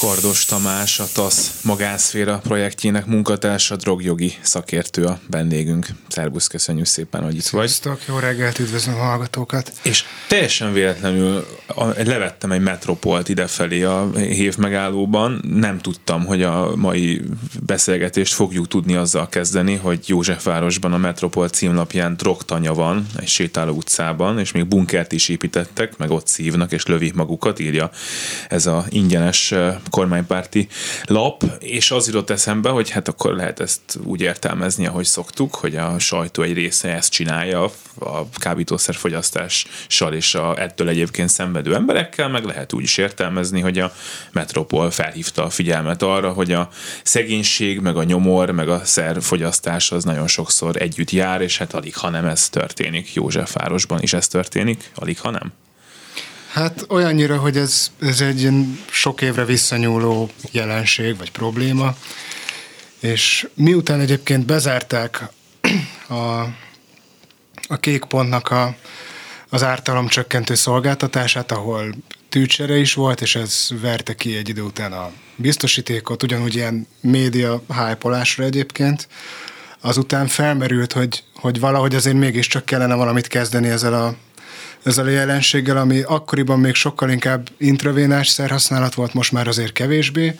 Kardos Tamás, a TASZ magánszféra projektjének munkatársa, drogjogi szakértő a vendégünk. Szerbusz, köszönjük szépen, hogy itt vagy. Sziasztok, jó reggelt, üdvözlöm a hallgatókat. És teljesen véletlenül levettem egy metropolt idefelé a hév megállóban. Nem tudtam, hogy a mai beszélgetést fogjuk tudni azzal kezdeni, hogy Józsefvárosban a Metropol címlapján drogtanya van, egy sétáló utcában, és még bunkert is építettek, meg ott szívnak és lövik magukat, írja ez a ingyenes kormánypárti lap, és az jutott eszembe, hogy hát akkor lehet ezt úgy értelmezni, ahogy szoktuk, hogy a sajtó egy része ezt csinálja a kábítószerfogyasztással és a, ettől egyébként szenvedő emberekkel, meg lehet úgy is értelmezni, hogy a Metropol felhívta a figyelmet arra, hogy a szegénység, meg a nyomor, meg a szerfogyasztás az nagyon sokszor együtt jár, és hát alig, ha nem ez történik. Józsefvárosban is ez történik, alig, ha nem. Hát olyannyira, hogy ez, ez egy sok évre visszanyúló jelenség vagy probléma, és miután egyébként bezárták a, a kék pontnak a, az ártalomcsökkentő szolgáltatását, ahol tűcsere is volt, és ez verte ki egy idő után a biztosítékot, ugyanúgy ilyen média hájpolásra egyébként. Azután felmerült, hogy, hogy valahogy azért mégiscsak kellene valamit kezdeni ezzel a ezzel a jelenséggel, ami akkoriban még sokkal inkább intravénás szerhasználat volt, most már azért kevésbé.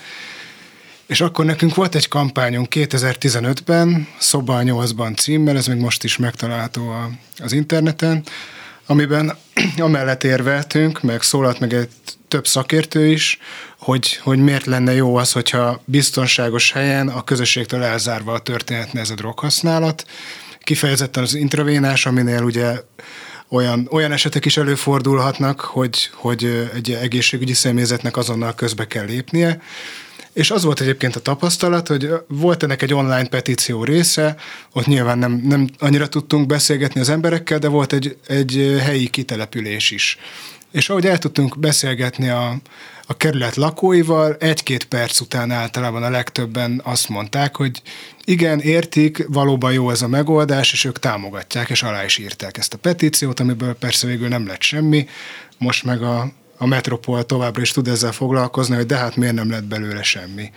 És akkor nekünk volt egy kampányunk 2015-ben, Szoba 8-ban címmel, ez még most is megtalálható az interneten, amiben amellett érveltünk, meg szólalt meg egy több szakértő is, hogy, hogy miért lenne jó az, hogyha biztonságos helyen a közösségtől elzárva történhetne ez a droghasználat. Kifejezetten az intravénás, aminél ugye olyan, olyan esetek is előfordulhatnak, hogy, hogy egy egészségügyi személyzetnek azonnal közbe kell lépnie. És az volt egyébként a tapasztalat, hogy volt ennek egy online petíció része, ott nyilván nem, nem annyira tudtunk beszélgetni az emberekkel, de volt egy, egy helyi kitelepülés is. És ahogy el tudtunk beszélgetni a, a kerület lakóival, egy-két perc után általában a legtöbben azt mondták, hogy igen, értik, valóban jó ez a megoldás, és ők támogatják, és alá is írták ezt a petíciót, amiből persze végül nem lett semmi. Most meg a, a Metropol továbbra is tud ezzel foglalkozni, hogy de hát miért nem lett belőle semmi.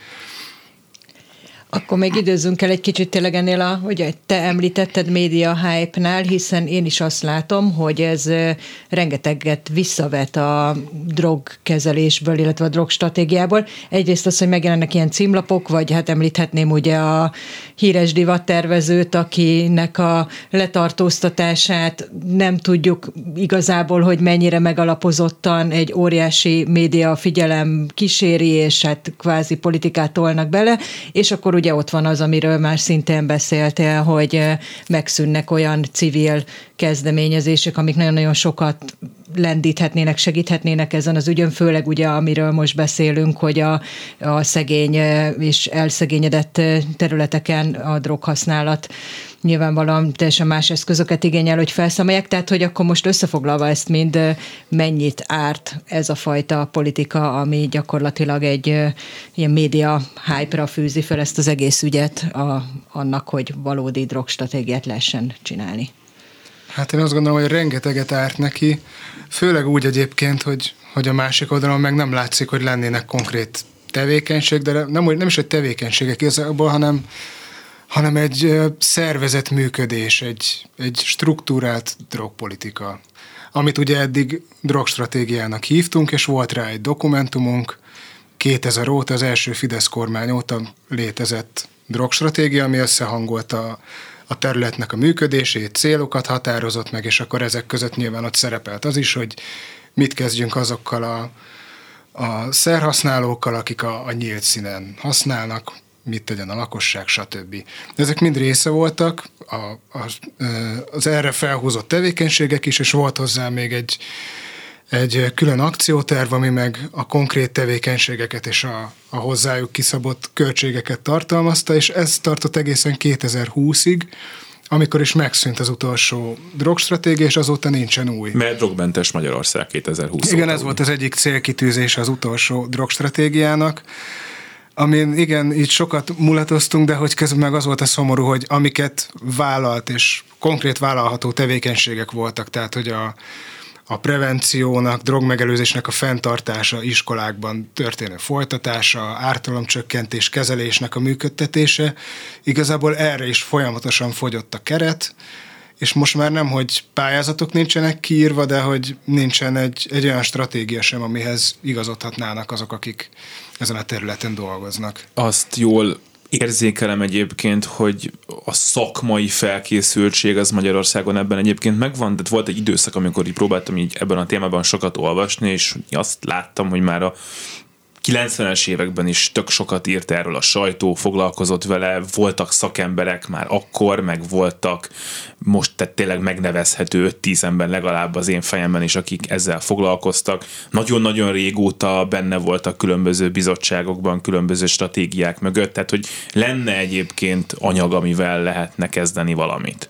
Akkor még időzzünk el egy kicsit tényleg ennél, a, hogy te említetted média hype-nál, hiszen én is azt látom, hogy ez rengeteget visszavet a drogkezelésből, illetve a drogstratégiából. Egyrészt az, hogy megjelennek ilyen címlapok, vagy hát említhetném ugye a híres divattervezőt, akinek a letartóztatását nem tudjuk igazából, hogy mennyire megalapozottan egy óriási média figyelem kíséri, és hát kvázi politikát tolnak bele, és akkor ugye ott van az, amiről már szintén beszéltél, hogy megszűnnek olyan civil kezdeményezések, amik nagyon-nagyon sokat lendíthetnének, segíthetnének ezen az ügyön, főleg ugye, amiről most beszélünk, hogy a, a szegény és elszegényedett területeken a droghasználat nyilvánvalóan teljesen más eszközöket igényel, hogy felszámolják, tehát hogy akkor most összefoglalva ezt mind mennyit árt ez a fajta politika, ami gyakorlatilag egy ilyen média hype-ra fűzi fel ezt az egész ügyet a, annak, hogy valódi drogstratégiát lehessen csinálni. Hát én azt gondolom, hogy rengeteget árt neki, főleg úgy egyébként, hogy, hogy a másik oldalon meg nem látszik, hogy lennének konkrét tevékenység, de nem, nem is egy tevékenységek igazából, hanem, hanem egy szervezet működés, egy, egy struktúrált drogpolitika, amit ugye eddig drogstratégiának hívtunk, és volt rá egy dokumentumunk, 2000 óta, az első Fidesz kormány óta létezett drogstratégia, ami összehangolta a területnek a működését, célokat határozott meg, és akkor ezek között nyilván ott szerepelt az is, hogy mit kezdjünk azokkal a, a szerhasználókkal, akik a, a nyílt színen használnak, mit tegyen a lakosság, stb. Ezek mind része voltak, a, a, az erre felhúzott tevékenységek is, és volt hozzá még egy, egy külön akcióterv, ami meg a konkrét tevékenységeket és a, a hozzájuk kiszabott költségeket tartalmazta, és ez tartott egészen 2020-ig, amikor is megszűnt az utolsó drogstratégia, és azóta nincsen új. Mert drogmentes Magyarország 2020 Igen, ez volt az egyik célkitűzés az utolsó drogstratégiának, amin igen, így sokat mulatoztunk, de hogy közben meg az volt a szomorú, hogy amiket vállalt, és konkrét vállalható tevékenységek voltak, tehát hogy a, a prevenciónak, drogmegelőzésnek a fenntartása, iskolákban történő folytatása, ártalomcsökkentés, kezelésnek a működtetése. Igazából erre is folyamatosan fogyott a keret, és most már nem, hogy pályázatok nincsenek kiírva, de hogy nincsen egy, egy olyan stratégia sem, amihez igazodhatnának azok, akik ezen a területen dolgoznak. Azt jól érzékelem egyébként, hogy a szakmai felkészültség az Magyarországon ebben egyébként megvan, de volt egy időszak, amikor így próbáltam így ebben a témában sokat olvasni, és azt láttam, hogy már a 90-es években is tök sokat írt erről a sajtó, foglalkozott vele, voltak szakemberek már akkor, meg voltak most tehát tényleg megnevezhető 5-10 ember legalább az én fejemben is, akik ezzel foglalkoztak. Nagyon-nagyon régóta benne voltak különböző bizottságokban, különböző stratégiák mögött, tehát hogy lenne egyébként anyag, amivel lehetne kezdeni valamit.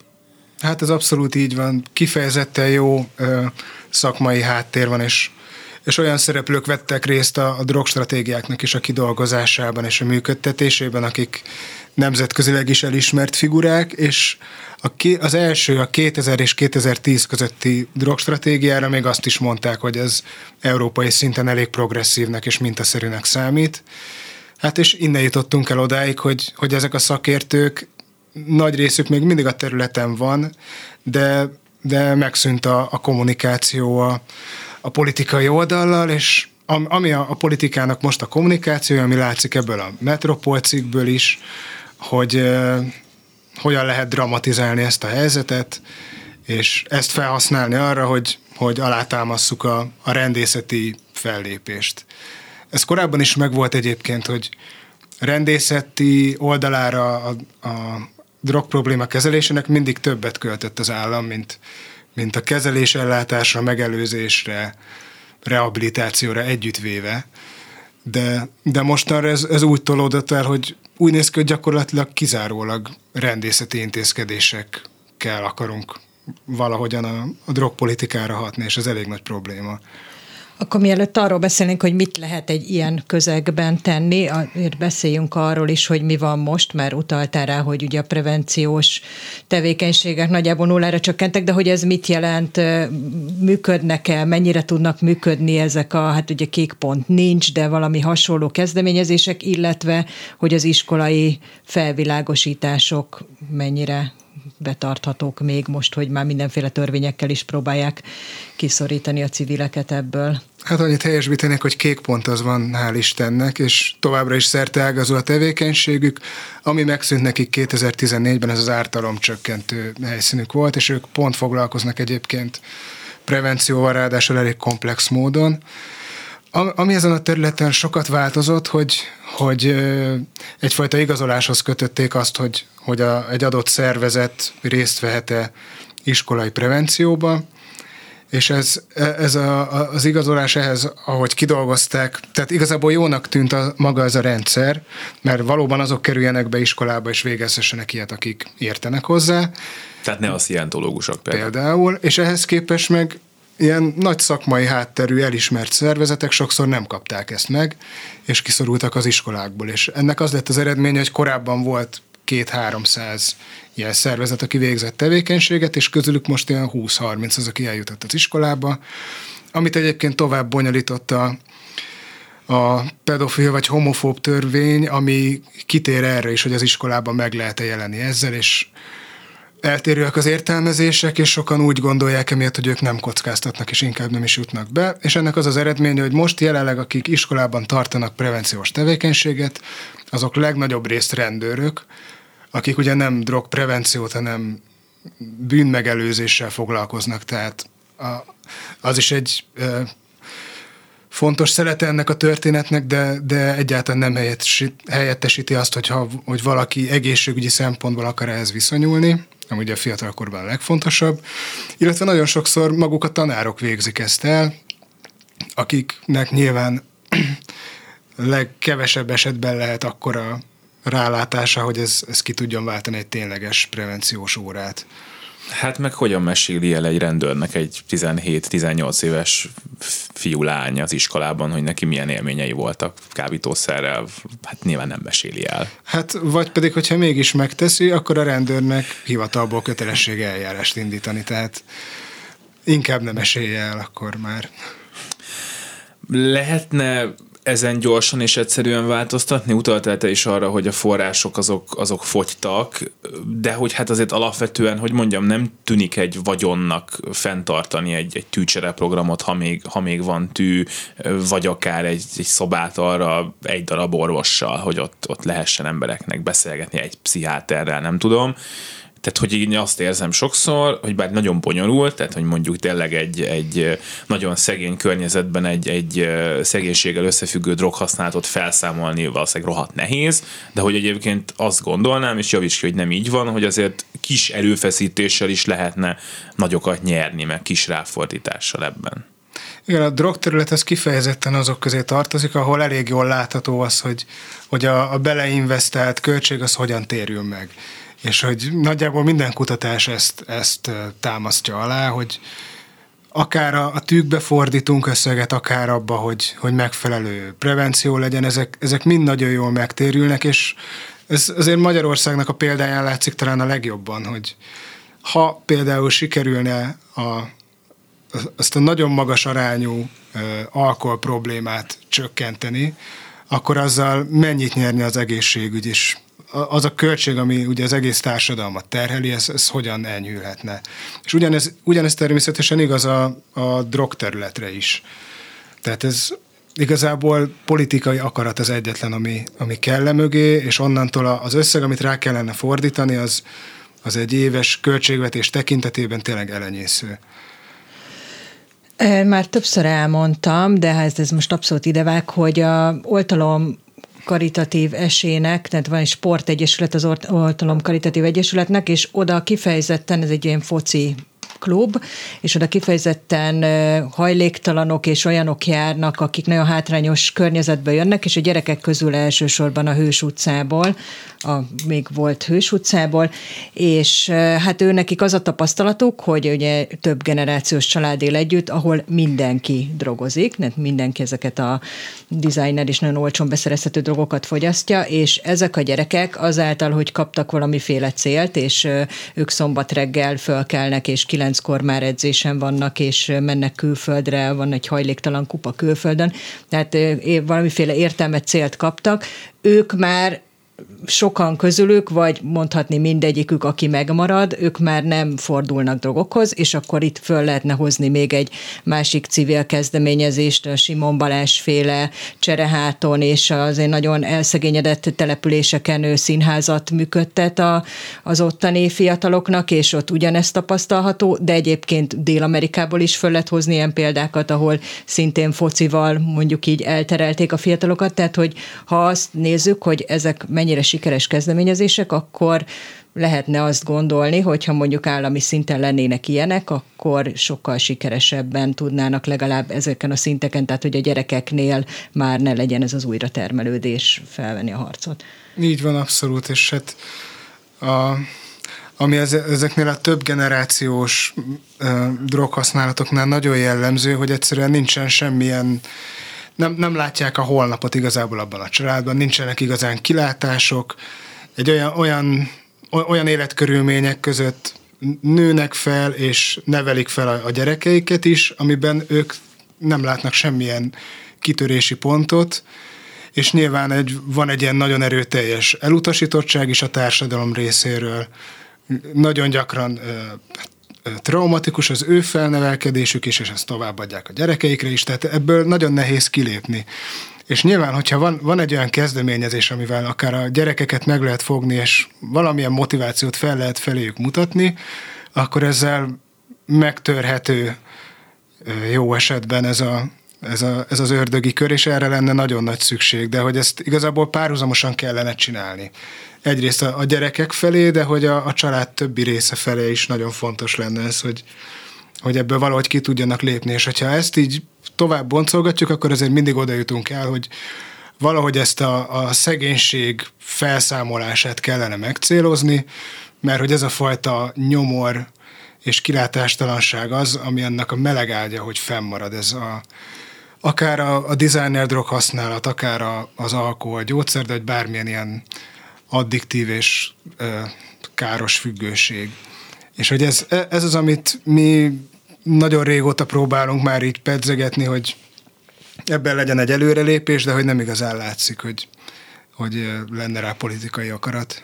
Hát ez abszolút így van. Kifejezetten jó ö, szakmai háttér van, és és olyan szereplők vettek részt a, a drogstratégiáknak is a kidolgozásában és a működtetésében, akik nemzetközileg is elismert figurák, és a ki, az első, a 2000 és 2010 közötti drogstratégiára még azt is mondták, hogy ez európai szinten elég progresszívnek és mintaszerűnek számít. Hát és innen jutottunk el odáig, hogy, hogy ezek a szakértők nagy részük még mindig a területen van, de, de megszűnt a, a kommunikáció a, a politikai oldallal, és ami a, a politikának most a kommunikáció, ami látszik ebből a Metropol cikkből is, hogy e, hogyan lehet dramatizálni ezt a helyzetet, és ezt felhasználni arra, hogy, hogy alátámasszuk a, a rendészeti fellépést. Ez korábban is megvolt egyébként, hogy rendészeti oldalára a, a drog probléma kezelésének mindig többet költött az állam, mint, mint a kezelés ellátásra, megelőzésre, rehabilitációra együttvéve. De, de mostanra ez, ez úgy tolódott el, hogy úgy néz ki, hogy gyakorlatilag kizárólag rendészeti intézkedésekkel akarunk valahogyan a, a drogpolitikára hatni, és ez elég nagy probléma. Akkor mielőtt arról beszélnénk, hogy mit lehet egy ilyen közegben tenni, azért beszéljünk arról is, hogy mi van most, mert utaltál rá, hogy ugye a prevenciós tevékenységek nagyjából nullára csökkentek, de hogy ez mit jelent, működnek-e, mennyire tudnak működni ezek a, hát ugye kék pont nincs, de valami hasonló kezdeményezések, illetve hogy az iskolai felvilágosítások mennyire betarthatók még most, hogy már mindenféle törvényekkel is próbálják kiszorítani a civileket ebből. Hát annyit helyesbítenek, hogy kék pont az van, hál' Istennek, és továbbra is ágazó a tevékenységük. Ami megszűnt nekik 2014-ben, ez az ártalom csökkentő helyszínük volt, és ők pont foglalkoznak egyébként prevencióval, ráadásul elég komplex módon. Ami ezen a területen sokat változott, hogy, hogy egyfajta igazoláshoz kötötték azt, hogy, hogy a, egy adott szervezet részt vehet-e iskolai prevencióba, és ez, ez a, az igazolás ehhez, ahogy kidolgozták, tehát igazából jónak tűnt a, maga ez a rendszer, mert valóban azok kerüljenek be iskolába és végezhessenek ilyet, akik értenek hozzá. Tehát ne a szientológusok például. Például, és ehhez képest meg ilyen nagy szakmai hátterű, elismert szervezetek sokszor nem kapták ezt meg, és kiszorultak az iskolákból. És ennek az lett az eredménye, hogy korábban volt két-háromszáz ilyen szervezet, aki végzett tevékenységet, és közülük most ilyen 20-30 az, aki eljutott az iskolába, amit egyébként tovább bonyolította a pedofil vagy homofób törvény, ami kitér erre is, hogy az iskolában meg lehet-e jelenni ezzel, és eltérőek az értelmezések, és sokan úgy gondolják emiatt, hogy ők nem kockáztatnak, és inkább nem is jutnak be. És ennek az az eredménye, hogy most jelenleg, akik iskolában tartanak prevenciós tevékenységet, azok legnagyobb részt rendőrök, akik ugye nem drogprevenciót, hanem bűnmegelőzéssel foglalkoznak, tehát a, az is egy fontos szelete ennek a történetnek, de, de egyáltalán nem helyettesíti azt, hogyha, hogy valaki egészségügyi szempontból akar ehhez viszonyulni, ami ugye a fiatalkorban a legfontosabb, illetve nagyon sokszor maguk a tanárok végzik ezt el, akiknek nyilván legkevesebb esetben lehet akkora rálátása, hogy ez, ez ki tudjon váltani egy tényleges prevenciós órát. Hát meg hogyan meséli el egy rendőrnek egy 17-18 éves fiú lány az iskolában, hogy neki milyen élményei voltak kábítószerrel, hát nyilván nem meséli el. Hát vagy pedig, hogyha mégis megteszi, akkor a rendőrnek hivatalból kötelessége eljárást indítani, tehát inkább nem esélye el akkor már. Lehetne ezen gyorsan és egyszerűen változtatni? Utaltál te is arra, hogy a források azok, azok fogytak, de hogy hát azért alapvetően, hogy mondjam, nem tűnik egy vagyonnak fenntartani egy, egy tűcsere programot, ha még, ha még van tű, vagy akár egy, egy szobát arra egy darab orvossal, hogy ott, ott lehessen embereknek beszélgetni egy pszichiáterrel, nem tudom tehát, hogy én azt érzem sokszor, hogy bár nagyon bonyolult, tehát, hogy mondjuk tényleg egy, egy nagyon szegény környezetben egy, egy szegénységgel összefüggő droghasználatot felszámolni valószínűleg rohadt nehéz, de hogy egyébként azt gondolnám, és javíts ki, hogy nem így van, hogy azért kis erőfeszítéssel is lehetne nagyokat nyerni, meg kis ráfordítással ebben. Igen, a drogterület ez kifejezetten azok közé tartozik, ahol elég jól látható az, hogy, hogy a, a beleinvestált költség az hogyan térjön meg és hogy nagyjából minden kutatás ezt, ezt támasztja alá, hogy akár a, a tűkbe fordítunk összeget, akár abba, hogy, hogy megfelelő prevenció legyen, ezek, ezek mind nagyon jól megtérülnek, és ez azért Magyarországnak a példáján látszik talán a legjobban, hogy ha például sikerülne a, azt a nagyon magas arányú alkohol problémát csökkenteni, akkor azzal mennyit nyerni az egészségügy is az a költség, ami ugye az egész társadalmat terheli, ez, ez hogyan elnyűlhetne. És ugyanez, ugyanez természetesen igaz a, a drog területre is. Tehát ez igazából politikai akarat az egyetlen, ami, ami kell mögé, és onnantól az összeg, amit rá kellene fordítani, az, az egy éves költségvetés tekintetében tényleg elenyésző. Már többször elmondtam, de hát ez most abszolút idevág, hogy a oltalom karitatív esének, tehát van egy sportegyesület az Oltalom Karitatív Egyesületnek, és oda kifejezetten, ez egy ilyen foci klub, és oda kifejezetten hajléktalanok és olyanok járnak, akik nagyon hátrányos környezetbe jönnek, és a gyerekek közül elsősorban a Hős utcából, a még volt Hős utcából, és hát ő nekik az a tapasztalatuk, hogy ugye több generációs család él együtt, ahol mindenki drogozik, mert mindenki ezeket a designer és nagyon olcsón beszerezhető drogokat fogyasztja, és ezek a gyerekek azáltal, hogy kaptak valamiféle célt, és ők szombat reggel fölkelnek, és kilenckor már edzésen vannak, és mennek külföldre, van egy hajléktalan kupa külföldön, tehát valamiféle értelmet, célt kaptak, ők már sokan közülük, vagy mondhatni mindegyikük, aki megmarad, ők már nem fordulnak drogokhoz, és akkor itt föl lehetne hozni még egy másik civil kezdeményezést, a Simon Balázs féle Csereháton, és az egy nagyon elszegényedett településeken ő színházat működtet a, az ottani fiataloknak, és ott ugyanezt tapasztalható, de egyébként Dél-Amerikából is föl lehet hozni ilyen példákat, ahol szintén focival mondjuk így elterelték a fiatalokat, tehát hogy ha azt nézzük, hogy ezek mennyire sikeres kezdeményezések, akkor lehetne azt gondolni, hogy ha mondjuk állami szinten lennének ilyenek, akkor sokkal sikeresebben tudnának legalább ezeken a szinteken, tehát hogy a gyerekeknél már ne legyen ez az újratermelődés felvenni a harcot. Így van, abszolút, és hát a, ami ez, ezeknél a több generációs uh, droghasználatoknál nagyon jellemző, hogy egyszerűen nincsen semmilyen nem, nem látják a holnapot igazából abban a családban, nincsenek igazán kilátások, egy olyan, olyan, olyan életkörülmények között nőnek fel, és nevelik fel a, a gyerekeiket is, amiben ők nem látnak semmilyen kitörési pontot, és nyilván egy, van egy ilyen nagyon erőteljes elutasítottság is a társadalom részéről. Nagyon gyakran traumatikus az ő felnevelkedésük is, és ezt továbbadják a gyerekeikre is, tehát ebből nagyon nehéz kilépni. És nyilván, hogyha van, van egy olyan kezdeményezés, amivel akár a gyerekeket meg lehet fogni, és valamilyen motivációt fel lehet feléjük mutatni, akkor ezzel megtörhető jó esetben ez, a, ez, a, ez az ördögi kör, és erre lenne nagyon nagy szükség, de hogy ezt igazából párhuzamosan kellene csinálni. Egyrészt a, a gyerekek felé, de hogy a, a család többi része felé is nagyon fontos lenne ez, hogy, hogy ebből valahogy ki tudjanak lépni, és hogyha ezt így tovább boncolgatjuk, akkor azért mindig oda jutunk el, hogy valahogy ezt a, a szegénység felszámolását kellene megcélozni, mert hogy ez a fajta nyomor és kilátástalanság az, ami annak a meleg ágya, hogy fennmarad. Ez a, akár a, a designer drog használat, akár a, az alkohol, gyógyszer, de hogy bármilyen ilyen addiktív és ö, káros függőség. És hogy ez, ez az, amit mi nagyon régóta próbálunk már így pedzegetni, hogy ebben legyen egy előrelépés, de hogy nem igazán látszik, hogy, hogy lenne rá politikai akarat.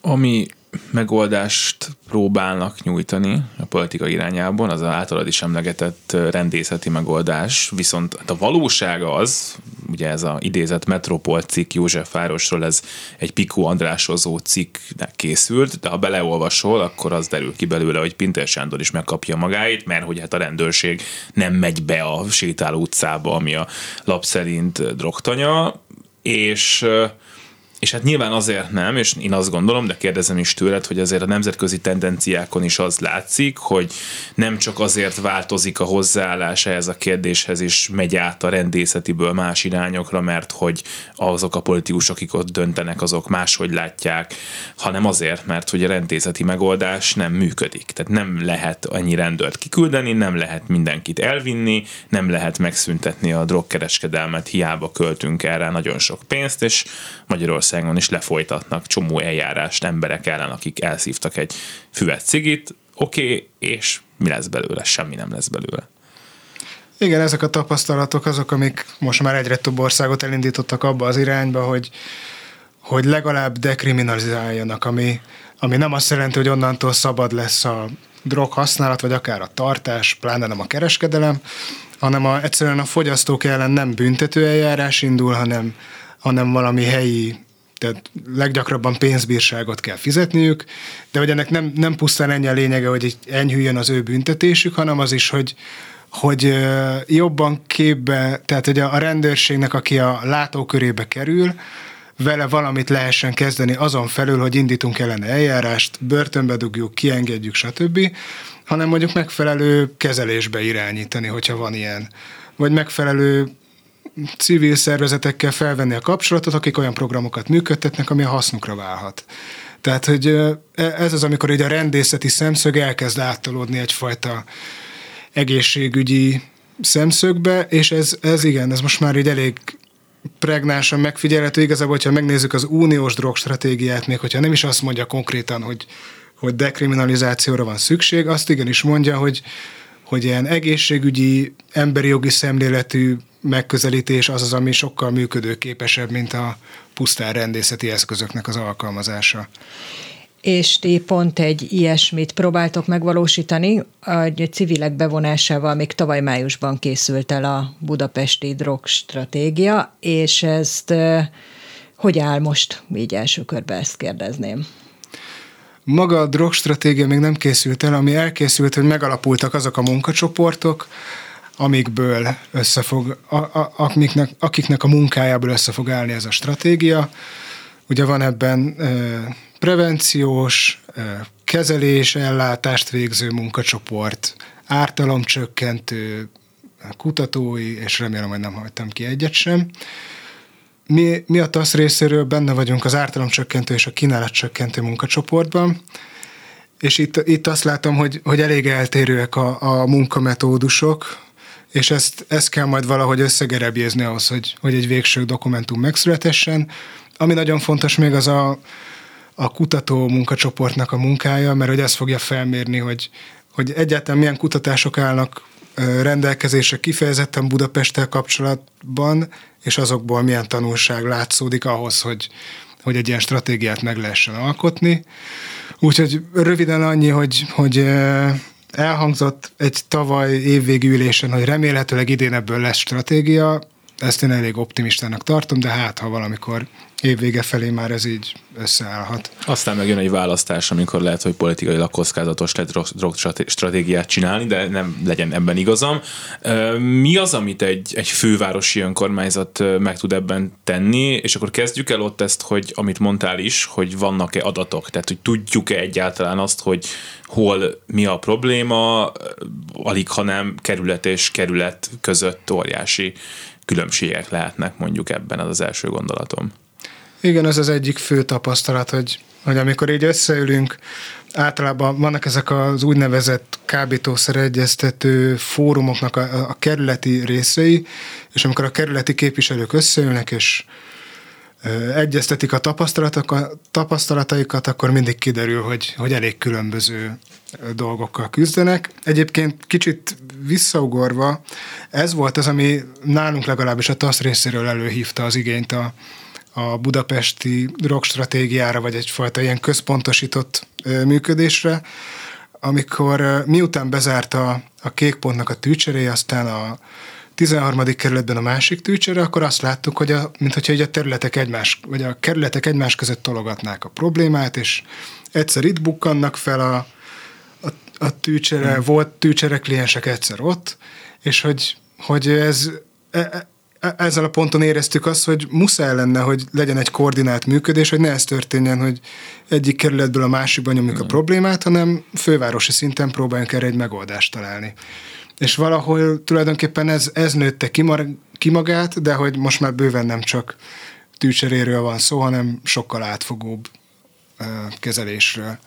Ami megoldást próbálnak nyújtani a politika irányában, az általad is emlegetett rendészeti megoldás, viszont hát a valóság az, ugye ez a idézett Metropol cikk Józsefvárosról, ez egy Pikó Andrásozó cikknek készült, de ha beleolvasol, akkor az derül ki belőle, hogy Pinter Sándor is megkapja magáit, mert hogy hát a rendőrség nem megy be a sétáló utcába, ami a lap szerint drogtanya, és és hát nyilván azért nem, és én azt gondolom, de kérdezem is tőled, hogy azért a nemzetközi tendenciákon is az látszik, hogy nem csak azért változik a hozzáállás ehhez a kérdéshez, és megy át a rendészetiből más irányokra, mert hogy azok a politikusok, akik ott döntenek, azok máshogy látják, hanem azért, mert hogy a rendészeti megoldás nem működik. Tehát nem lehet annyi rendőrt kiküldeni, nem lehet mindenkit elvinni, nem lehet megszüntetni a drogkereskedelmet, hiába költünk erre nagyon sok pénzt, és Magyarország Magyarországon is lefolytatnak csomó eljárást emberek ellen, akik elszívtak egy füvet cigit, oké, okay, és mi lesz belőle? Semmi nem lesz belőle. Igen, ezek a tapasztalatok azok, amik most már egyre több országot elindítottak abba az irányba, hogy, hogy legalább dekriminalizáljanak, ami, ami nem azt jelenti, hogy onnantól szabad lesz a drog használat, vagy akár a tartás, pláne nem a kereskedelem, hanem a, egyszerűen a fogyasztók ellen nem büntető eljárás indul, hanem, hanem valami helyi tehát leggyakrabban pénzbírságot kell fizetniük, de hogy ennek nem, nem pusztán ennyi a lényege, hogy enyhüljön az ő büntetésük, hanem az is, hogy, hogy jobban képbe, tehát hogy a rendőrségnek, aki a látókörébe kerül, vele valamit lehessen kezdeni azon felül, hogy indítunk ellene eljárást, börtönbe dugjuk, kiengedjük, stb., hanem mondjuk megfelelő kezelésbe irányítani, hogyha van ilyen. Vagy megfelelő civil szervezetekkel felvenni a kapcsolatot, akik olyan programokat működtetnek, ami a hasznukra válhat. Tehát, hogy e, ez az, amikor egy a rendészeti szemszög elkezd átolódni egyfajta egészségügyi szemszögbe, és ez, ez igen, ez most már így elég pregnánsan megfigyelhető. Igazából, hogyha megnézzük az uniós drogstratégiát, még hogyha nem is azt mondja konkrétan, hogy, hogy dekriminalizációra van szükség, azt igenis mondja, hogy, hogy ilyen egészségügyi, emberi jogi szemléletű megközelítés az az, ami sokkal működőképesebb, mint a pusztán rendészeti eszközöknek az alkalmazása. És ti pont egy ilyesmit próbáltok megvalósítani, egy civilek bevonásával még tavaly májusban készült el a budapesti drogstratégia, és ezt hogy áll most? Így első körben ezt kérdezném. Maga a drogstratégia még nem készült el, ami elkészült, hogy megalapultak azok a munkacsoportok, amikből összefog, a, a, akiknek, akiknek a munkájából össze fog állni ez a stratégia. Ugye van ebben e, prevenciós, e, kezelés, ellátást végző munkacsoport, ártalomcsökkentő, kutatói, és remélem, hogy nem hagytam ki egyet sem. Mi, mi a TASZ részéről benne vagyunk az ártalomcsökkentő és a kínálatcsökkentő munkacsoportban, és itt, itt azt látom, hogy, hogy elég eltérőek a, a munkametódusok, és ezt, ezt kell majd valahogy összegerebjézni ahhoz, hogy, hogy egy végső dokumentum megszületessen. Ami nagyon fontos még az a, a kutató munkacsoportnak a munkája, mert hogy ez fogja felmérni, hogy, hogy egyáltalán milyen kutatások állnak rendelkezésre kifejezetten Budapesttel kapcsolatban, és azokból milyen tanulság látszódik ahhoz, hogy, hogy egy ilyen stratégiát meg lehessen alkotni. Úgyhogy röviden annyi, hogy, hogy elhangzott egy tavaly évvégi ülésen, hogy remélhetőleg idén ebből lesz stratégia, ezt én elég optimistának tartom, de hát ha valamikor évvége felé már ez így összeállhat. Aztán megjön egy választás, amikor lehet, hogy politikailag kockázatos lehet stratégiát csinálni, de nem legyen ebben igazam. Mi az, amit egy, egy fővárosi önkormányzat meg tud ebben tenni, és akkor kezdjük el ott ezt, hogy amit mondtál is, hogy vannak-e adatok, tehát hogy tudjuk-e egyáltalán azt, hogy hol mi a probléma, alig ha nem kerület és kerület között óriási különbségek lehetnek mondjuk ebben, az az első gondolatom. Igen, ez az egyik fő tapasztalat, hogy, hogy amikor így összeülünk, általában vannak ezek az úgynevezett kábítószer egyeztető fórumoknak a, a kerületi részei, és amikor a kerületi képviselők összeülnek, és egyeztetik a tapasztalataikat, akkor mindig kiderül, hogy, hogy elég különböző dolgokkal küzdenek. Egyébként kicsit visszaugorva, ez volt az, ami nálunk legalábbis a TASZ részéről előhívta az igényt a, a budapesti stratégiára, vagy egyfajta ilyen központosított működésre, amikor miután bezárta a kékpontnak a tűcseréje, aztán a 13. kerületben a másik tűcsere, akkor azt láttuk, hogy a, mint hogyha a területek egymás, vagy a kerületek egymás között tologatnák a problémát, és egyszer itt bukkannak fel a, a, a tűcsere, hmm. volt tűcsere kliensek egyszer ott, és hogy, hogy ez, e, e, e, ezzel a ponton éreztük azt, hogy muszáj lenne, hogy legyen egy koordinált működés, hogy ne ez történjen, hogy egyik kerületből a másikban nyomjuk hmm. a problémát, hanem fővárosi szinten próbáljunk erre egy megoldást találni és valahol tulajdonképpen ez, ez nőtte ki, ki magát, de hogy most már bőven nem csak tűcseréről van szó, hanem sokkal átfogóbb kezelésről.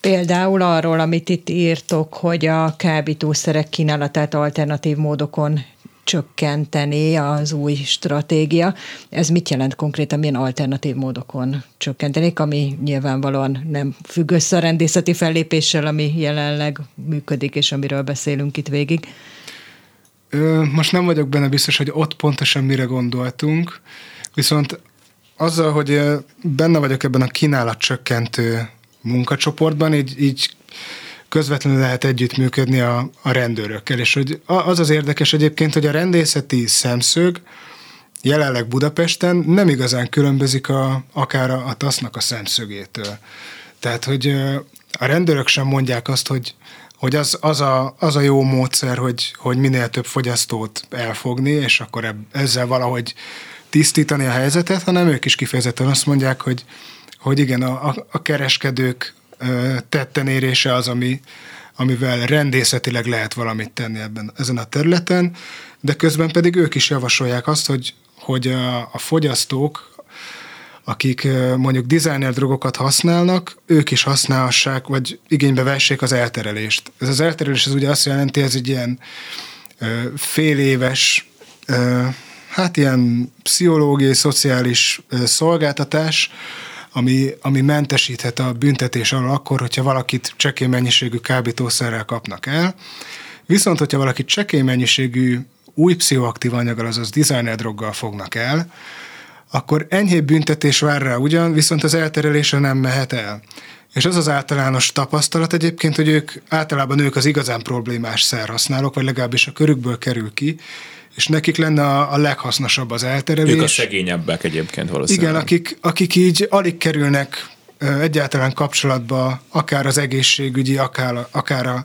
Például arról, amit itt írtok, hogy a kábítószerek kínálatát alternatív módokon csökkenteni az új stratégia. Ez mit jelent konkrétan, milyen alternatív módokon csökkenteni, ami nyilvánvalóan nem függ össze a rendészeti fellépéssel, ami jelenleg működik, és amiről beszélünk itt végig? Most nem vagyok benne biztos, hogy ott pontosan mire gondoltunk, viszont azzal, hogy benne vagyok ebben a kínálat csökkentő munkacsoportban, így, így közvetlenül lehet együttműködni a, a rendőrökkel. És hogy az az érdekes egyébként, hogy a rendészeti szemszög jelenleg Budapesten nem igazán különbözik a, akár a, a TASZ-nak a szemszögétől. Tehát, hogy a rendőrök sem mondják azt, hogy, hogy az, az, a, az a jó módszer, hogy, hogy minél több fogyasztót elfogni, és akkor ezzel valahogy tisztítani a helyzetet, hanem ők is kifejezetten azt mondják, hogy, hogy igen, a, a kereskedők tetten érése az, ami, amivel rendészetileg lehet valamit tenni ebben, ezen a területen, de közben pedig ők is javasolják azt, hogy, hogy a, a fogyasztók, akik mondjuk designer drogokat használnak, ők is használhassák, vagy igénybe vessék az elterelést. Ez az elterelés ez ugye azt jelenti, ez egy ilyen fél éves, hát ilyen pszichológiai, szociális szolgáltatás, ami, ami mentesíthet a büntetés alól akkor, hogyha valakit csekély mennyiségű kábítószerrel kapnak el. Viszont, hogyha valakit csekély mennyiségű új pszichoaktív anyaggal, azaz designer droggal fognak el, akkor enyhébb büntetés vár rá ugyan, viszont az elterelése nem mehet el. És az az általános tapasztalat egyébként, hogy ők általában ők az igazán problémás szerhasználók, vagy legalábbis a körükből kerül ki, és nekik lenne a, a leghasznosabb az elterelés. Ők a szegényebbek egyébként valószínűleg. Igen, akik, akik így alig kerülnek egyáltalán kapcsolatba, akár az egészségügyi, akár, akár a,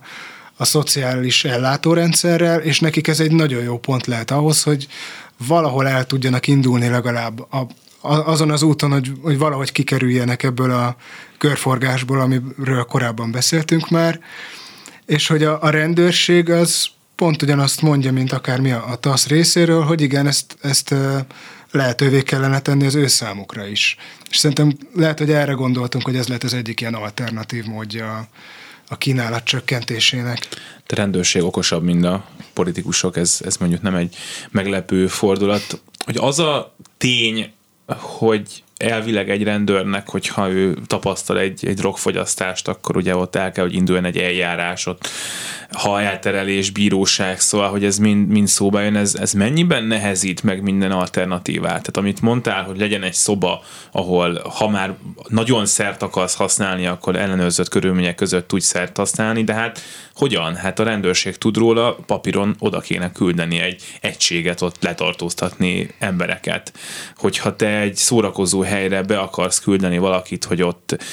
a szociális ellátórendszerrel, és nekik ez egy nagyon jó pont lehet ahhoz, hogy valahol el tudjanak indulni legalább a, azon az úton, hogy, hogy valahogy kikerüljenek ebből a körforgásból, amiről korábban beszéltünk már, és hogy a, a rendőrség az pont ugyanazt mondja, mint akármi a, a TASZ részéről, hogy igen, ezt, ezt lehetővé kellene tenni az ő számukra is. És szerintem lehet, hogy erre gondoltunk, hogy ez lehet az egyik ilyen alternatív módja a kínálat csökkentésének. A rendőrség okosabb, mint a politikusok, ez, ez mondjuk nem egy meglepő fordulat. Hogy az a tény, hogy elvileg egy rendőrnek, hogyha ő tapasztal egy, egy drogfogyasztást, akkor ugye ott el kell, hogy induljon egy eljárás, ott ha elterelés, bíróság, szóval, hogy ez mind, mind szóba jön, ez, ez mennyiben nehezít meg minden alternatívát? Tehát amit mondtál, hogy legyen egy szoba, ahol ha már nagyon szert akarsz használni, akkor ellenőrzött körülmények között tudj szert használni, de hát hogyan? Hát a rendőrség tud róla, papíron oda kéne küldeni egy egységet, ott letartóztatni embereket. Hogyha te egy szórakozó helyre be akarsz küldeni valakit, hogy ott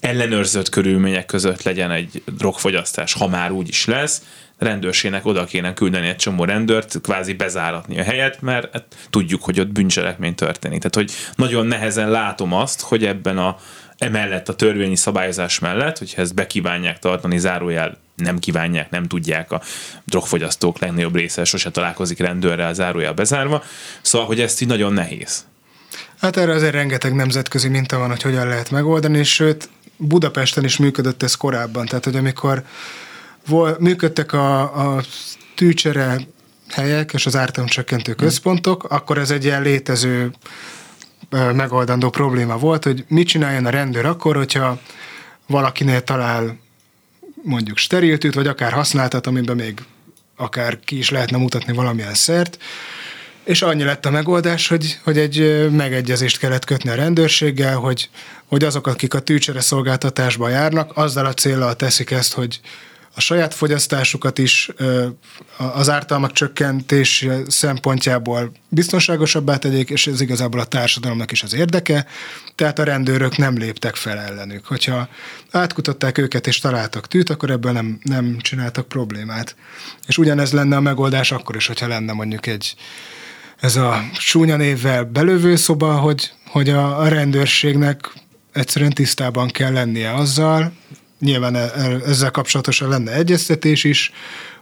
ellenőrzött körülmények között legyen egy drogfogyasztás, ha már úgy is lesz, rendőrségnek oda kéne küldeni egy csomó rendőrt, kvázi bezáratni a helyet, mert hát tudjuk, hogy ott bűncselekmény történik. Tehát, hogy nagyon nehezen látom azt, hogy ebben a emellett a törvényi szabályozás mellett, hogyha ezt bekívánják tartani, zárójel nem kívánják, nem tudják, a drogfogyasztók legnagyobb része sose találkozik rendőrrel, zárójel bezárva, szóval, hogy ezt így nagyon nehéz. Hát erre azért rengeteg nemzetközi minta van, hogy hogyan lehet megoldani, sőt, Budapesten is működött ez korábban, tehát hogy amikor vol, működtek a, a tűcsere helyek és az ártalomcsökkentő központok, akkor ez egy ilyen létező megoldandó probléma volt, hogy mit csináljon a rendőr akkor, hogyha valakinél talál mondjuk steriltűt, vagy akár használtat, amiben még akár ki is lehetne mutatni valamilyen szert, és annyi lett a megoldás, hogy, hogy egy megegyezést kellett kötni a rendőrséggel, hogy, hogy azok, akik a tűcsere szolgáltatásba járnak, azzal a célral teszik ezt, hogy a saját fogyasztásukat is az ártalmak csökkentés szempontjából biztonságosabbá tegyék, és ez igazából a társadalomnak is az érdeke, tehát a rendőrök nem léptek fel ellenük. Hogyha átkutatták őket és találtak tűt, akkor ebből nem, nem csináltak problémát. És ugyanez lenne a megoldás akkor is, hogyha lenne mondjuk egy ez a csúnya névvel belövő szoba, hogy, hogy a, a rendőrségnek egyszerűen tisztában kell lennie azzal, nyilván e, e, ezzel kapcsolatosan lenne egyeztetés is,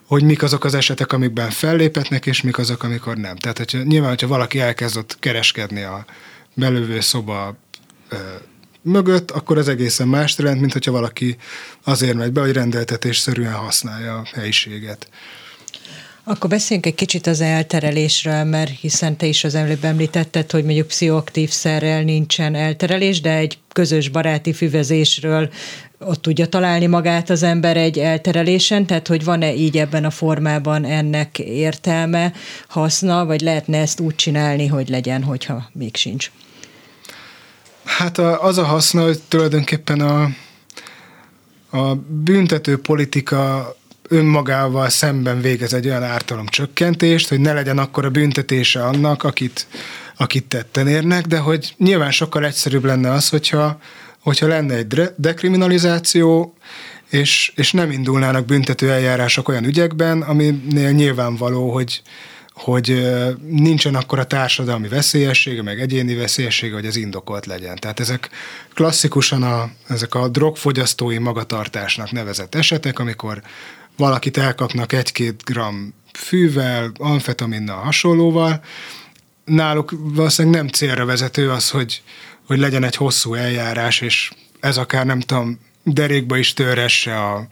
hogy mik azok az esetek, amikben felléphetnek, és mik azok, amikor nem. Tehát hogyha, nyilván, hogyha valaki elkezdett kereskedni a belövő szoba ö, mögött, akkor az egészen más jelent, mint hogyha valaki azért megy be, hogy rendeltetésszerűen használja a helyiséget. Akkor beszéljünk egy kicsit az elterelésről, mert hiszen te is az előbb említetted, hogy mondjuk pszichoaktív szerrel nincsen elterelés, de egy közös baráti füvezésről ott tudja találni magát az ember egy elterelésen, tehát hogy van-e így ebben a formában ennek értelme, haszna, vagy lehetne ezt úgy csinálni, hogy legyen, hogyha még sincs? Hát az a haszna, hogy tulajdonképpen a, a büntető politika önmagával szemben végez egy olyan ártalom csökkentést, hogy ne legyen akkor a büntetése annak, akit, akit tetten érnek, de hogy nyilván sokkal egyszerűbb lenne az, hogyha, hogyha lenne egy dekriminalizáció, és, és nem indulnának büntető eljárások olyan ügyekben, aminél nyilvánvaló, hogy, hogy nincsen akkor a társadalmi veszélyessége, meg egyéni veszélyessége, hogy ez indokolt legyen. Tehát ezek klasszikusan a, ezek a drogfogyasztói magatartásnak nevezett esetek, amikor valakit elkapnak egy-két gram fűvel, amfetaminnal, hasonlóval, náluk valószínűleg nem célra vezető az, hogy, hogy legyen egy hosszú eljárás, és ez akár nem tudom, derékba is töresse a,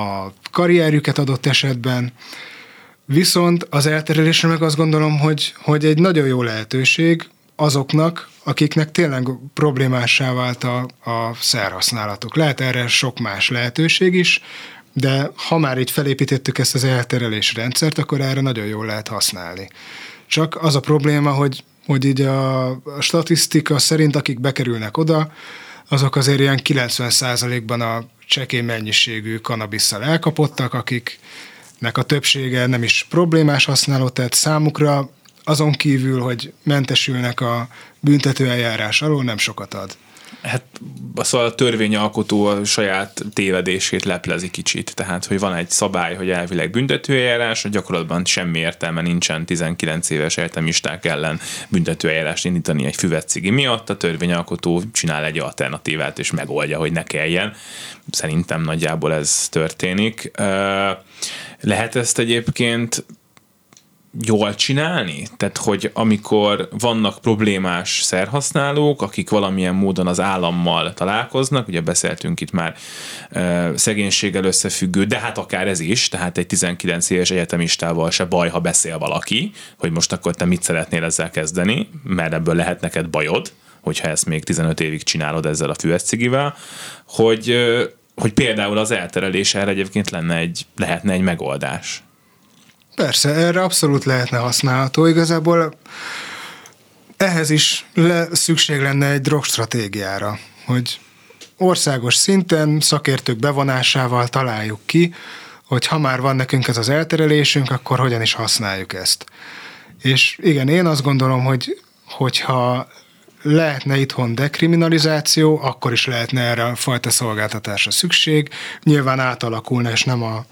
a karrierjüket adott esetben. Viszont az elterelésre meg azt gondolom, hogy, hogy egy nagyon jó lehetőség azoknak, akiknek tényleg problémássá vált a, a szerhasználatuk. Lehet erre sok más lehetőség is, de ha már így felépítettük ezt az elterelés rendszert, akkor erre nagyon jól lehet használni. Csak az a probléma, hogy, hogy így a, a statisztika szerint, akik bekerülnek oda, azok azért ilyen 90%-ban a csekély mennyiségű kanabisszal elkapottak, akiknek a többsége nem is problémás használó, tehát számukra azon kívül, hogy mentesülnek a büntetőeljárás alól, nem sokat ad. Hát szóval a törvényalkotó a saját tévedését leplezi kicsit, tehát hogy van egy szabály, hogy elvileg büntetőeljárás, gyakorlatban semmi értelme nincsen 19 éves egyetemisták ellen büntetőeljárást indítani egy füvet cigi miatt, a törvényalkotó csinál egy alternatívát és megoldja, hogy ne kelljen. Szerintem nagyjából ez történik. Lehet ezt egyébként jól csinálni? Tehát, hogy amikor vannak problémás szerhasználók, akik valamilyen módon az állammal találkoznak, ugye beszéltünk itt már szegénységgel összefüggő, de hát akár ez is, tehát egy 19 éves egyetemistával se baj, ha beszél valaki, hogy most akkor te mit szeretnél ezzel kezdeni, mert ebből lehet neked bajod, hogyha ezt még 15 évig csinálod ezzel a füvescigivel, hogy, hogy például az elterelés erre egyébként lenne egy, lehetne egy megoldás. Persze, erre abszolút lehetne használható. Igazából ehhez is le, szükség lenne egy drogstratégiára, hogy országos szinten szakértők bevonásával találjuk ki, hogy ha már van nekünk ez az elterelésünk, akkor hogyan is használjuk ezt. És igen, én azt gondolom, hogy hogyha lehetne itthon dekriminalizáció, akkor is lehetne erre a fajta szolgáltatásra szükség. Nyilván átalakulna, és nem a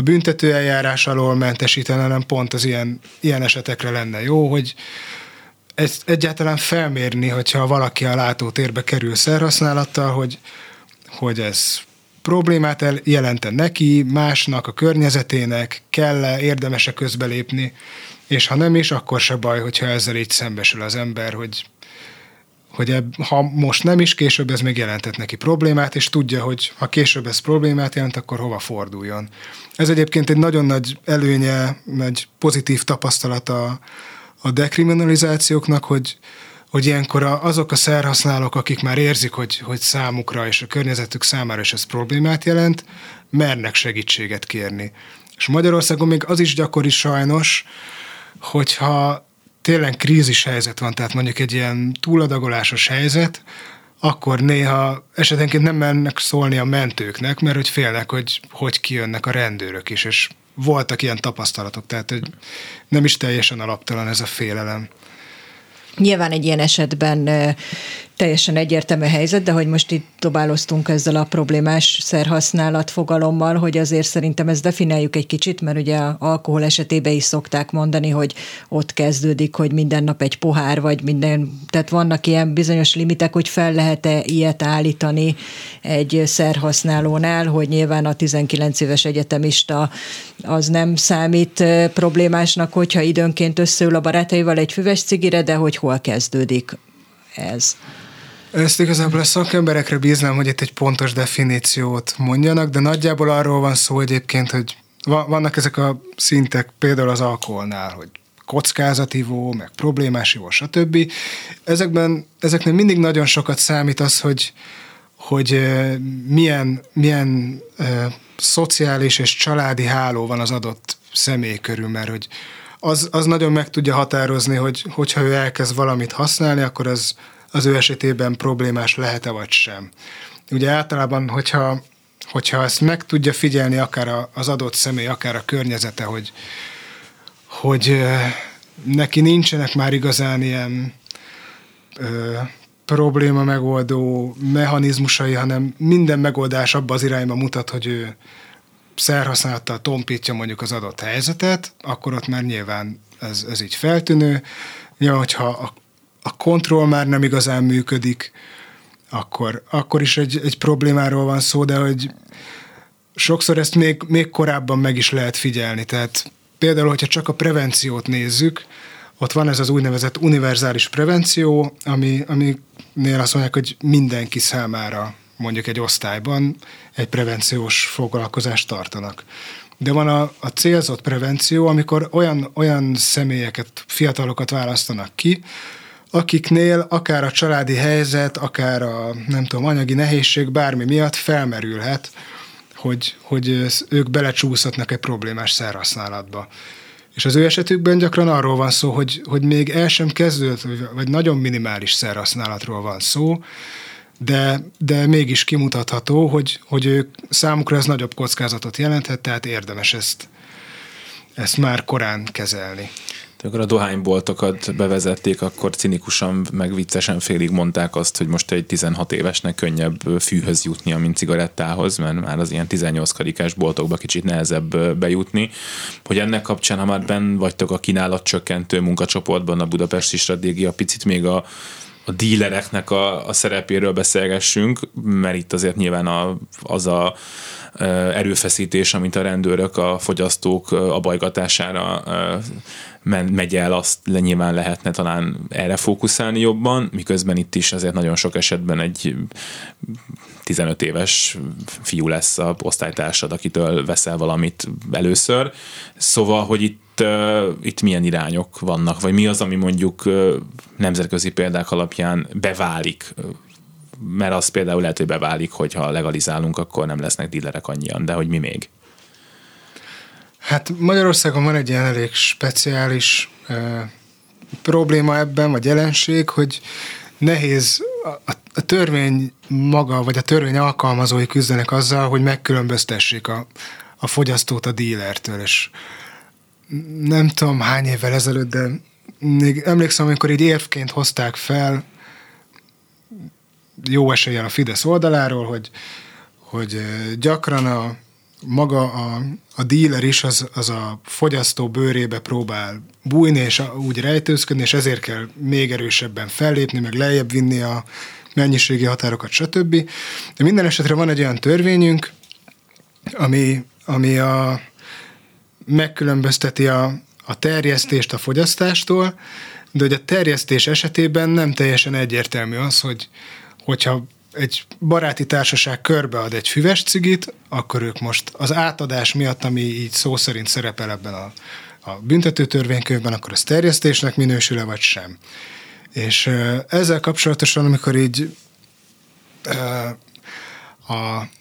a büntető eljárás alól mentesítene, hanem pont az ilyen, ilyen esetekre lenne jó, hogy ezt egyáltalán felmérni, hogyha valaki a látótérbe kerül szerhasználattal, hogy, hogy ez problémát jelente neki, másnak, a környezetének, kell-e, érdemes-e közbelépni, és ha nem is, akkor se baj, hogyha ezzel így szembesül az ember, hogy, hogy ebb, ha most nem is, később ez még jelentett neki problémát, és tudja, hogy ha később ez problémát jelent, akkor hova forduljon. Ez egyébként egy nagyon nagy előnye, nagy pozitív tapasztalata a dekriminalizációknak, hogy, hogy ilyenkor azok a szerhasználók, akik már érzik, hogy, hogy számukra és a környezetük számára is ez problémát jelent, mernek segítséget kérni. És Magyarországon még az is gyakori sajnos, hogyha tényleg krízis helyzet van, tehát mondjuk egy ilyen túladagolásos helyzet, akkor néha esetenként nem mennek szólni a mentőknek, mert hogy félnek, hogy hogy kijönnek a rendőrök is, és voltak ilyen tapasztalatok, tehát hogy nem is teljesen alaptalan ez a félelem. Nyilván egy ilyen esetben teljesen egyértelmű helyzet, de hogy most itt dobáloztunk ezzel a problémás szerhasználat fogalommal, hogy azért szerintem ezt definiáljuk egy kicsit, mert ugye alkohol esetében is szokták mondani, hogy ott kezdődik, hogy minden nap egy pohár, vagy minden, tehát vannak ilyen bizonyos limitek, hogy fel lehet-e ilyet állítani egy szerhasználónál, hogy nyilván a 19 éves egyetemista az nem számít problémásnak, hogyha időnként összeül a barátaival egy füves cigire, de hogy hol kezdődik ez. Ezt igazából a szakemberekre bíznám, hogy itt egy pontos definíciót mondjanak, de nagyjából arról van szó egyébként, hogy vannak ezek a szintek, például az alkoholnál, hogy kockázatívó, meg problémás ivó, stb. Ezekben, ezeknél mindig nagyon sokat számít az, hogy, hogy milyen, milyen szociális és családi háló van az adott személy körül, mert hogy az, az nagyon meg tudja határozni, hogy hogyha ő elkezd valamit használni, akkor az az ő esetében problémás lehet-e vagy sem. Ugye általában, hogyha, hogyha ezt meg tudja figyelni akár az adott személy, akár a környezete, hogy, hogy neki nincsenek már igazán ilyen ö, probléma megoldó mechanizmusai, hanem minden megoldás abba az irányba mutat, hogy ő szerhasználattal tompítja mondjuk az adott helyzetet, akkor ott már nyilván ez, ez így feltűnő. Ja, hogyha a a kontroll már nem igazán működik, akkor, akkor is egy, egy problémáról van szó, de hogy sokszor ezt még, még korábban meg is lehet figyelni. Tehát például, hogyha csak a prevenciót nézzük, ott van ez az úgynevezett univerzális prevenció, ami, aminél azt mondják, hogy mindenki számára mondjuk egy osztályban egy prevenciós foglalkozást tartanak. De van a, a célzott prevenció, amikor olyan, olyan személyeket, fiatalokat választanak ki, akiknél akár a családi helyzet, akár a nem tudom, anyagi nehézség bármi miatt felmerülhet, hogy, hogy ők belecsúszhatnak egy problémás szerhasználatba. És az ő esetükben gyakran arról van szó, hogy, hogy még el sem kezdődött, vagy nagyon minimális szerhasználatról van szó, de, de mégis kimutatható, hogy, hogy ők, számukra ez nagyobb kockázatot jelenthet, tehát érdemes ezt, ezt már korán kezelni amikor a dohányboltokat bevezették, akkor cinikusan, meg viccesen félig mondták azt, hogy most egy 16 évesnek könnyebb fűhöz jutnia, mint cigarettához, mert már az ilyen 18 karikás boltokba kicsit nehezebb bejutni. Hogy ennek kapcsán, ha már benn vagytok a kínálatcsökkentő munkacsoportban, a budapesti stratégia, picit még a a dílereknek a, a szerepéről beszélgessünk, mert itt azért nyilván a, az a erőfeszítés, amit a rendőrök a fogyasztók abajgatására megy el, azt nyilván lehetne talán erre fókuszálni jobban, miközben itt is azért nagyon sok esetben egy 15 éves fiú lesz a osztálytársad, akitől veszel valamit először. Szóval, hogy itt, itt milyen irányok vannak, vagy mi az, ami mondjuk nemzetközi példák alapján beválik mert az például lehet, hogy beválik, hogy ha legalizálunk, akkor nem lesznek dílerek annyian, de hogy mi még? Hát Magyarországon van egy ilyen elég speciális e, probléma ebben, vagy jelenség, hogy nehéz a, a törvény maga, vagy a törvény alkalmazói küzdenek azzal, hogy megkülönböztessék a, a fogyasztót a dílertől, és nem tudom hány évvel ezelőtt, de még emlékszem, amikor így érvként hozták fel jó eséllyel a Fidesz oldaláról, hogy, hogy gyakran a, maga a, a díler is az, az a fogyasztó bőrébe próbál bújni, és úgy rejtőzködni, és ezért kell még erősebben fellépni, meg lejjebb vinni a mennyiségi határokat, stb. De minden esetre van egy olyan törvényünk, ami, ami a, megkülönbözteti a, a terjesztést a fogyasztástól, de hogy a terjesztés esetében nem teljesen egyértelmű az, hogy hogyha egy baráti társaság körbead egy füves cigit, akkor ők most az átadás miatt, ami így szó szerint szerepel ebben a, a büntető akkor az terjesztésnek minősül-e vagy sem. És ezzel kapcsolatosan, amikor így a,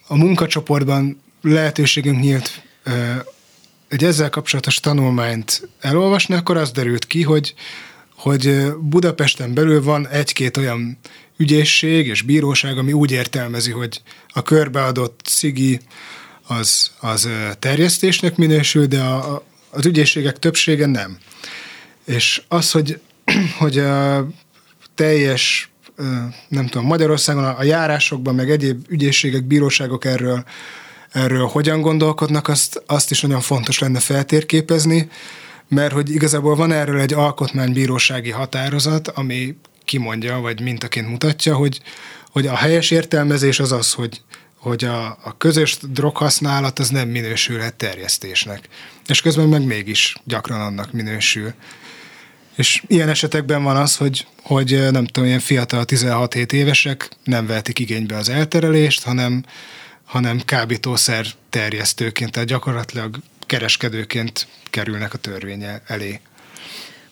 a munkacsoportban lehetőségünk nyílt egy ezzel kapcsolatos tanulmányt elolvasni, akkor az derült ki, hogy, hogy Budapesten belül van egy-két olyan ügyészség és bíróság, ami úgy értelmezi, hogy a körbeadott cigi az, az terjesztésnek minősül, de a, az ügyészségek többsége nem. És az, hogy, hogy a teljes, nem tudom, Magyarországon a járásokban, meg egyéb ügyészségek, bíróságok erről, erről hogyan gondolkodnak, azt, azt is nagyon fontos lenne feltérképezni, mert hogy igazából van erről egy alkotmánybírósági határozat, ami kimondja, vagy mintaként mutatja, hogy, hogy a helyes értelmezés az az, hogy, hogy a, a közös droghasználat az nem minősülhet terjesztésnek. És közben meg mégis gyakran annak minősül. És ilyen esetekben van az, hogy, hogy nem tudom, ilyen fiatal 16-7 évesek nem vehetik igénybe az elterelést, hanem, hanem kábítószer terjesztőként, tehát gyakorlatilag kereskedőként kerülnek a törvénye elé.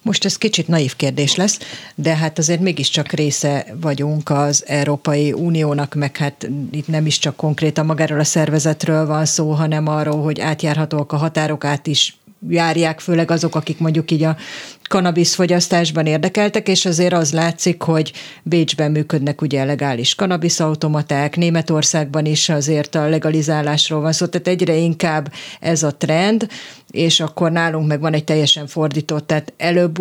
Most ez kicsit naív kérdés lesz, de hát azért mégiscsak része vagyunk az Európai Uniónak, meg hát itt nem is csak konkrétan magáról a szervezetről van szó, hanem arról, hogy átjárhatóak a határok át is járják, főleg azok, akik mondjuk így a kanabisz fogyasztásban érdekeltek, és azért az látszik, hogy Bécsben működnek ugye legális automaták, Németországban is azért a legalizálásról van szó, tehát egyre inkább ez a trend, és akkor nálunk meg van egy teljesen fordított, tehát előbb,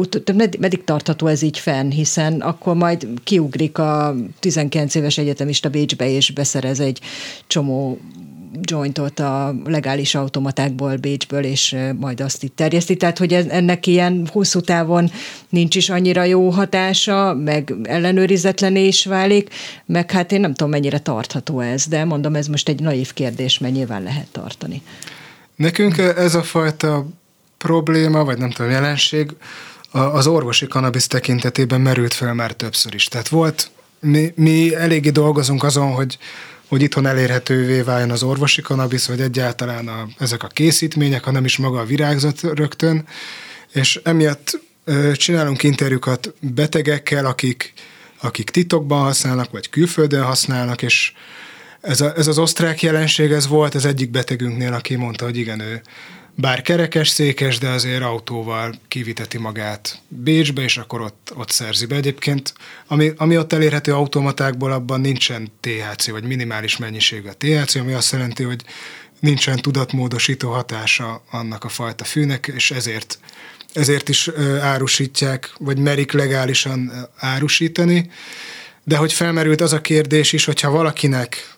meddig tartható ez így fenn, hiszen akkor majd kiugrik a 19 éves egyetemista Bécsbe, és beszerez egy csomó jointot a legális automatákból Bécsből, és majd azt itt terjeszti. Tehát, hogy ennek ilyen hosszú távon nincs is annyira jó hatása, meg ellenőrizetlené is válik, meg hát én nem tudom, mennyire tartható ez, de mondom, ez most egy naív kérdés, mert nyilván lehet tartani. Nekünk ez a fajta probléma, vagy nem tudom, jelenség az orvosi kanabisz tekintetében merült fel már többször is. Tehát volt, mi, mi eléggé dolgozunk azon, hogy hogy itthon elérhetővé váljon az orvosi kanabisz, vagy egyáltalán a, ezek a készítmények, hanem is maga a virágzat rögtön, és emiatt csinálunk interjúkat betegekkel, akik, akik titokban használnak, vagy külföldön használnak, és ez, a, ez az osztrák jelenség, ez volt az egyik betegünknél, aki mondta, hogy igen, ő bár kerekes, székes, de azért autóval kiviteti magát Bécsbe, és akkor ott, ott szerzi be. Egyébként, ami, ami ott elérhető automatákból, abban nincsen THC, vagy minimális mennyiségű a THC, ami azt jelenti, hogy nincsen tudatmódosító hatása annak a fajta fűnek, és ezért, ezért is árusítják, vagy merik legálisan árusítani. De hogy felmerült az a kérdés is, hogyha valakinek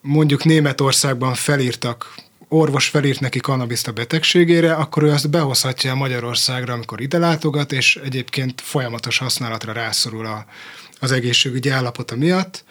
mondjuk Németországban felírtak orvos felírt neki kanabiszt a betegségére, akkor ő azt behozhatja Magyarországra, amikor ide látogat, és egyébként folyamatos használatra rászorul a, az egészségügyi állapota miatt.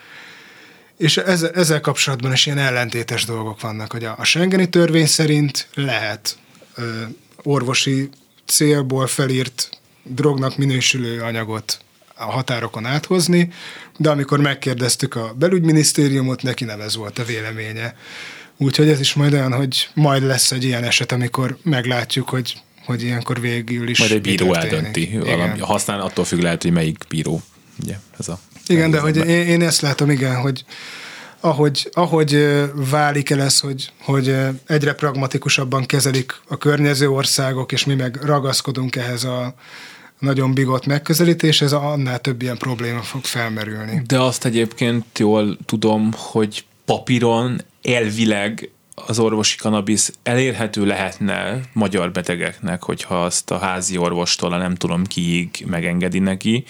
És ez, ezzel kapcsolatban is ilyen ellentétes dolgok vannak, hogy a, a Schengeni törvény szerint lehet ö, orvosi célból felírt drognak minősülő anyagot a határokon áthozni, de amikor megkérdeztük a belügyminisztériumot, neki nem ez volt a véleménye. Úgyhogy ez is majd olyan, hogy majd lesz egy ilyen eset, amikor meglátjuk, hogy, hogy ilyenkor végül is Majd egy bíró eldönti. Valami, használ attól függ lehet, hogy melyik bíró. Ugye, ez a igen, de hogy én, én ezt látom, igen, hogy ahogy, ahogy válik el ez, hogy, hogy egyre pragmatikusabban kezelik a környező országok, és mi meg ragaszkodunk ehhez a nagyon bigott megközelítéshez, annál több ilyen probléma fog felmerülni. De azt egyébként jól tudom, hogy papíron elvileg az orvosi kanabisz elérhető lehetne magyar betegeknek, hogyha azt a házi orvostól a nem tudom kiig megengedi neki,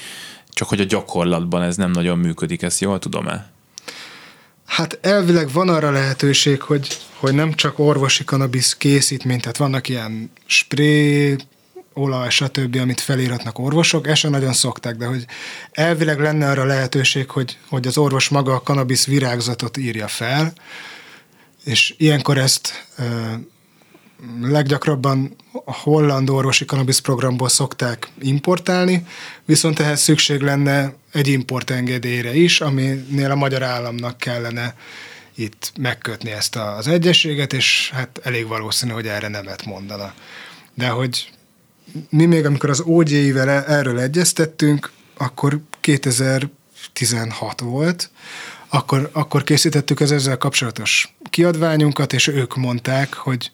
csak hogy a gyakorlatban ez nem nagyon működik, ezt jól tudom-e? Hát elvileg van arra lehetőség, hogy, hogy nem csak orvosi kanabisz készítmény, tehát vannak ilyen spré, olaj, stb., amit felírhatnak orvosok, ezt nagyon szokták, de hogy elvileg lenne arra lehetőség, hogy, hogy az orvos maga a kanabisz virágzatot írja fel, és ilyenkor ezt leggyakrabban a holland orvosi kanabisz programból szokták importálni, viszont ehhez szükség lenne egy importengedélyre is, aminél a magyar államnak kellene itt megkötni ezt az egyességet, és hát elég valószínű, hogy erre nemet mondana. De hogy mi még, amikor az OG-vel e- erről egyeztettünk, akkor 2016 volt, akkor, akkor készítettük az ezzel kapcsolatos kiadványunkat, és ők mondták, hogy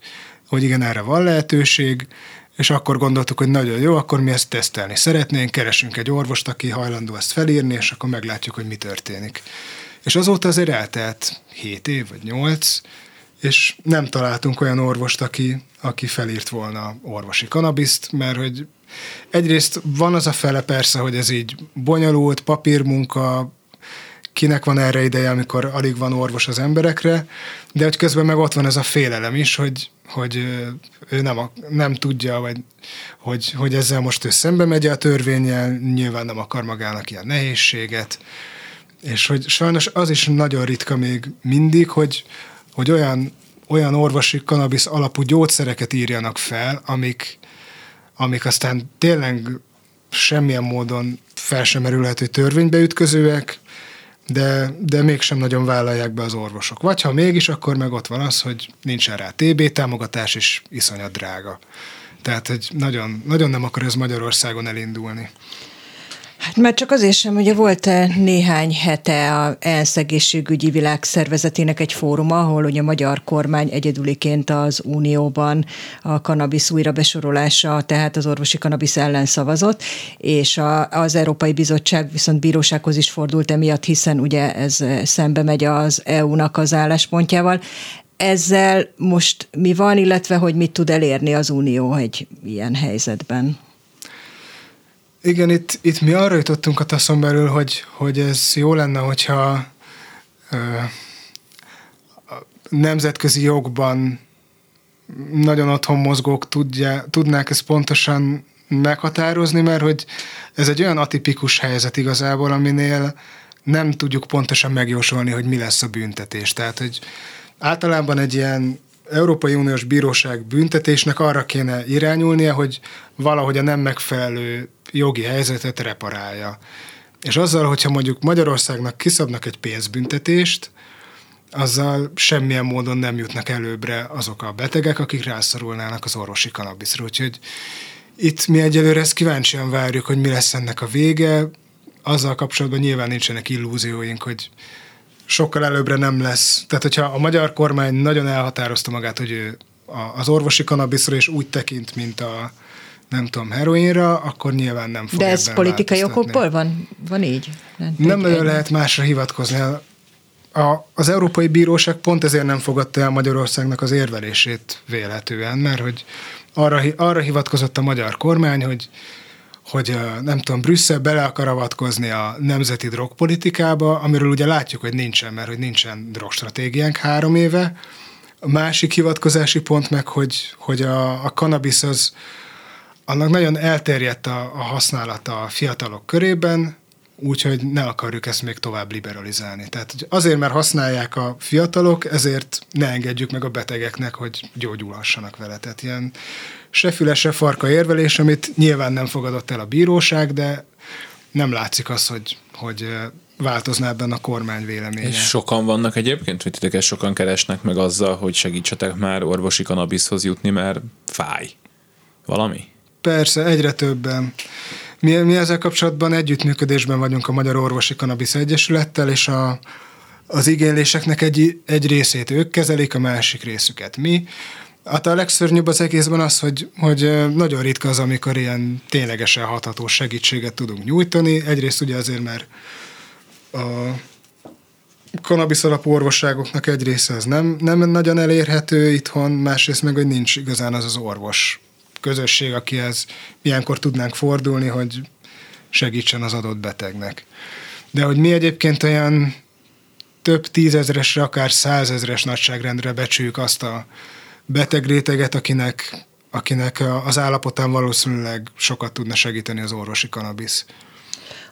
hogy igen, erre van lehetőség, és akkor gondoltuk, hogy nagyon jó, akkor mi ezt tesztelni szeretnénk, keresünk egy orvost, aki hajlandó ezt felírni, és akkor meglátjuk, hogy mi történik. És azóta azért eltelt 7 év vagy 8, és nem találtunk olyan orvost, aki, aki felírt volna orvosi kanabiszt, mert hogy egyrészt van az a fele persze, hogy ez így bonyolult, papírmunka, kinek van erre ideje, amikor alig van orvos az emberekre, de hogy közben meg ott van ez a félelem is, hogy, hogy ő nem, nem tudja, vagy hogy, hogy ezzel most ő szembe megy a törvényel, nyilván nem akar magának ilyen nehézséget, és hogy sajnos az is nagyon ritka még mindig, hogy, hogy olyan, olyan orvosi kanabisz alapú gyógyszereket írjanak fel, amik, amik aztán tényleg semmilyen módon fel sem merülhető törvénybe ütközőek, de, de mégsem nagyon vállalják be az orvosok. Vagy ha mégis, akkor meg ott van az, hogy nincsen rá TB támogatás, és iszonyat drága. Tehát, hogy nagyon, nagyon nem akar ez Magyarországon elindulni. Hát már csak azért sem, ugye volt néhány hete a ENSZ egészségügyi világszervezetének egy fóruma, ahol ugye a magyar kormány egyedüliként az Unióban a kanabisz újra besorolása, tehát az orvosi kanabisz ellen szavazott, és a, az Európai Bizottság viszont bírósághoz is fordult emiatt, hiszen ugye ez szembe megy az EU-nak az álláspontjával. Ezzel most mi van, illetve hogy mit tud elérni az Unió egy ilyen helyzetben? Igen, itt, itt mi arra jutottunk a taszon belül, hogy, hogy ez jó lenne, hogyha ö, nemzetközi jogban nagyon otthon mozgók tudja, tudnák ezt pontosan meghatározni, mert hogy ez egy olyan atipikus helyzet igazából, aminél nem tudjuk pontosan megjósolni, hogy mi lesz a büntetés. Tehát, hogy általában egy ilyen Európai Uniós Bíróság büntetésnek arra kéne irányulnia, hogy valahogy a nem megfelelő jogi helyzetet reparálja. És azzal, hogyha mondjuk Magyarországnak kiszabnak egy pénzbüntetést, azzal semmilyen módon nem jutnak előbbre azok a betegek, akik rászorulnának az orvosi kanabiszra. Úgyhogy itt mi egyelőre ezt kíváncsian várjuk, hogy mi lesz ennek a vége. Azzal kapcsolatban nyilván nincsenek illúzióink, hogy sokkal előbbre nem lesz. Tehát, hogyha a magyar kormány nagyon elhatározta magát, hogy ő az orvosi kanabiszra is úgy tekint, mint a, nem tudom, heroinra, akkor nyilván nem fog De ez politikai okokból van? Van így? Nem, nem nagyon lehet másra hivatkozni. A, az Európai Bíróság pont ezért nem fogadta el Magyarországnak az érvelését vélhetően, mert hogy arra, arra hivatkozott a magyar kormány, hogy hogy nem tudom, Brüsszel bele akar avatkozni a nemzeti drogpolitikába, amiről ugye látjuk, hogy nincsen, mert hogy nincsen drogstratégiánk három éve. A másik hivatkozási pont meg, hogy, hogy a, a cannabis az annak nagyon elterjedt a, a használata a fiatalok körében, úgyhogy ne akarjuk ezt még tovább liberalizálni. Tehát azért, mert használják a fiatalok, ezért ne engedjük meg a betegeknek, hogy gyógyulhassanak vele. Tehát ilyen se füle, se farka érvelés, amit nyilván nem fogadott el a bíróság, de nem látszik az, hogy, hogy változna ebben a kormány véleménye. És sokan vannak egyébként, hogy titeket sokan keresnek meg azzal, hogy segítsetek már orvosi kanabiszhoz jutni, mert fáj. Valami? Persze, egyre többen. Mi, mi ezzel kapcsolatban együttműködésben vagyunk a Magyar Orvosi Kanabisz Egyesülettel, és a, az igényléseknek egy, egy részét ők kezelik, a másik részüket mi. Hát a legszörnyűbb az egészben az, hogy, hogy nagyon ritka az, amikor ilyen ténylegesen hatható segítséget tudunk nyújtani. Egyrészt ugye azért, mert a kanabisz alapú orvosságoknak egy része az nem, nem nagyon elérhető itthon, másrészt meg, hogy nincs igazán az az orvos közösség, akihez ilyenkor tudnánk fordulni, hogy segítsen az adott betegnek. De hogy mi egyébként olyan több tízezresre, akár százezres nagyságrendre becsüljük azt a beteg réteget, akinek, akinek az állapotán valószínűleg sokat tudna segíteni az orvosi kanabisz.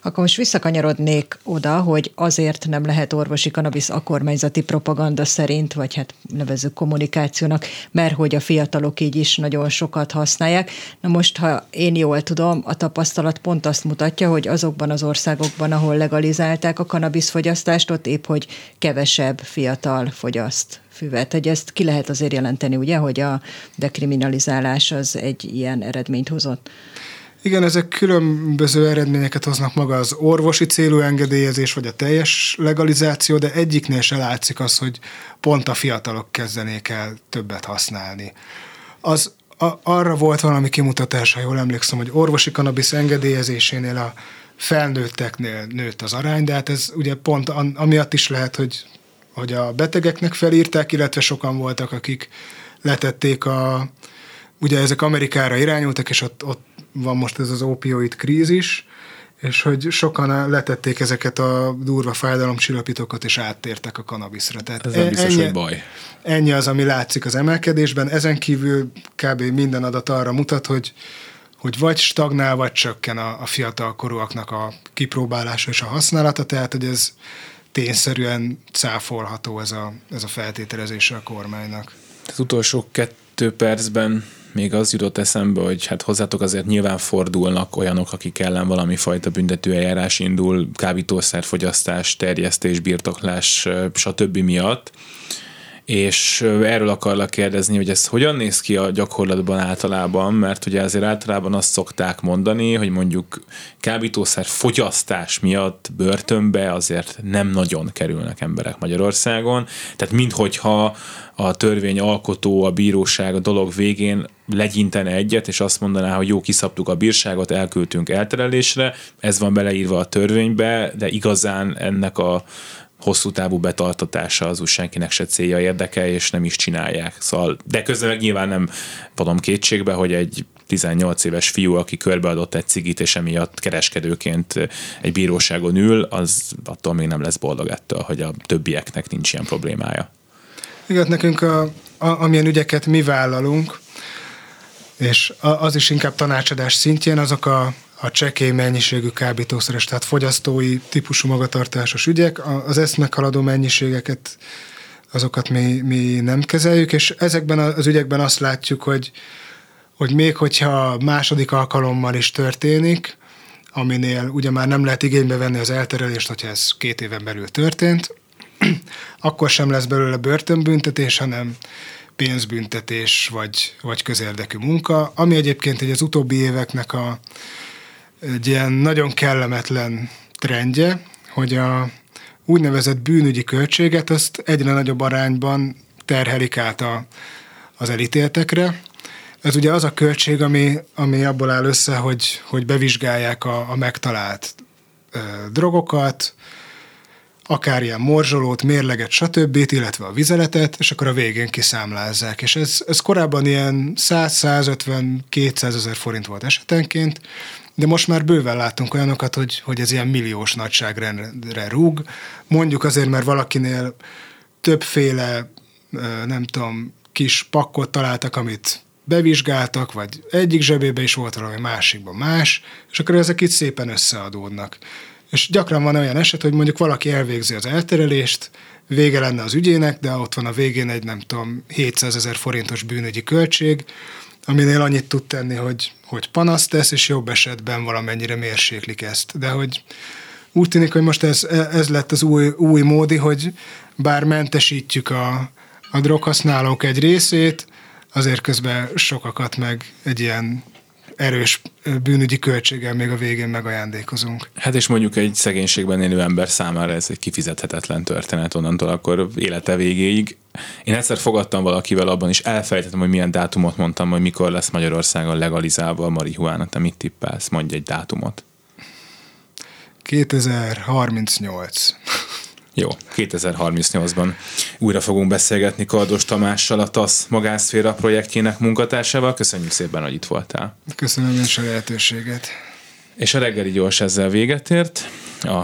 Akkor most visszakanyarodnék oda, hogy azért nem lehet orvosi kanabisz a kormányzati propaganda szerint, vagy hát nevezük kommunikációnak, mert hogy a fiatalok így is nagyon sokat használják. Na most, ha én jól tudom, a tapasztalat pont azt mutatja, hogy azokban az országokban, ahol legalizálták a kanabiszfogyasztást, ott épp, hogy kevesebb fiatal fogyaszt füvet. Hogy ezt ki lehet azért jelenteni, ugye, hogy a dekriminalizálás az egy ilyen eredményt hozott. Igen, ezek különböző eredményeket hoznak maga az orvosi célú engedélyezés, vagy a teljes legalizáció, de egyiknél se látszik az, hogy pont a fiatalok kezdenék el többet használni. Az a, arra volt valami kimutatás, ha jól emlékszem, hogy orvosi kanabisz engedélyezésénél a felnőtteknél nőtt az arány, de hát ez ugye pont amiatt is lehet, hogy, hogy a betegeknek felírták, illetve sokan voltak, akik letették a, ugye ezek Amerikára irányultak, és ott, ott van most ez az opioid krízis, és hogy sokan letették ezeket a durva fájdalomcsillapítókat, és áttértek a kanabiszra. Tehát ez nem biztos, ennyi, hogy baj. Ennyi az, ami látszik az emelkedésben. Ezen kívül kb. minden adat arra mutat, hogy hogy vagy stagnál, vagy csökken a, a fiatal korúaknak a kipróbálása és a használata, tehát hogy ez tényszerűen cáfolható ez a, ez a feltételezése a kormánynak. Az utolsó kettő percben még az jutott eszembe, hogy hát hozzátok azért nyilván fordulnak olyanok, akik ellen valami fajta büntetőeljárás indul, kábítószerfogyasztás, terjesztés, birtoklás, stb. miatt és erről akarlak kérdezni, hogy ez hogyan néz ki a gyakorlatban általában, mert ugye azért általában azt szokták mondani, hogy mondjuk kábítószer fogyasztás miatt börtönbe azért nem nagyon kerülnek emberek Magyarországon, tehát minthogyha a törvény alkotó, a bíróság a dolog végén legyintene egyet, és azt mondaná, hogy jó, kiszabtuk a bírságot, elküldtünk elterelésre, ez van beleírva a törvénybe, de igazán ennek a hosszú távú betartatása az úgy senkinek se célja érdeke, és nem is csinálják. Szóval, de közben meg nyilván nem vonom kétségbe, hogy egy 18 éves fiú, aki körbeadott egy cigit, és emiatt kereskedőként egy bíróságon ül, az attól még nem lesz boldog ettől, hogy a többieknek nincs ilyen problémája. Igen, nekünk a, a, amilyen ügyeket mi vállalunk, és az is inkább tanácsadás szintjén, azok a a csekély mennyiségű kábítószeres, tehát fogyasztói típusú magatartásos ügyek, az ezt meghaladó mennyiségeket azokat mi, mi nem kezeljük, és ezekben az ügyekben azt látjuk, hogy, hogy még hogyha második alkalommal is történik, aminél ugye már nem lehet igénybe venni az elterelést, hogyha ez két éven belül történt, akkor sem lesz belőle börtönbüntetés, hanem pénzbüntetés vagy, vagy közérdekű munka, ami egyébként egy az utóbbi éveknek a, egy ilyen nagyon kellemetlen trendje, hogy a úgynevezett bűnügyi költséget azt egyre nagyobb arányban terhelik át a, az elítéltekre. Ez ugye az a költség, ami, ami abból áll össze, hogy, hogy bevizsgálják a, a megtalált ö, drogokat, akár ilyen morzsolót, mérleget, stb., illetve a vizeletet, és akkor a végén kiszámlázzák. És ez, ez korábban ilyen 100-150-200 ezer forint volt esetenként, de most már bőven látunk olyanokat, hogy, hogy ez ilyen milliós nagyságrendre rúg. Mondjuk azért, mert valakinél többféle, nem tudom, kis pakkot találtak, amit bevizsgáltak, vagy egyik zsebébe is volt valami, másikban más, és akkor ezek itt szépen összeadódnak. És gyakran van olyan eset, hogy mondjuk valaki elvégzi az elterelést, vége lenne az ügyének, de ott van a végén egy nem tudom 700 ezer forintos bűnügyi költség, aminél annyit tud tenni, hogy, hogy panaszt tesz, és jobb esetben valamennyire mérséklik ezt. De hogy úgy tűnik, hogy most ez, ez lett az új, új módi, hogy bár mentesítjük a, a droghasználók egy részét, azért közben sokakat meg egy ilyen erős bűnügyi költséggel még a végén megajándékozunk. Hát és mondjuk egy szegénységben élő ember számára ez egy kifizethetetlen történet onnantól akkor élete végéig. Én egyszer fogadtam valakivel abban, és elfelejtettem, hogy milyen dátumot mondtam, hogy mikor lesz Magyarországon legalizálva a marihuána. Te mit tippelsz? Mondj egy dátumot. 2038. Jó, 2038-ban újra fogunk beszélgetni Kardos Tamással, a TASZ magánszféra projektjének munkatársával. Köszönjük szépen, hogy itt voltál. Köszönöm is a lehetőséget. És a reggeli gyors ezzel véget ért. A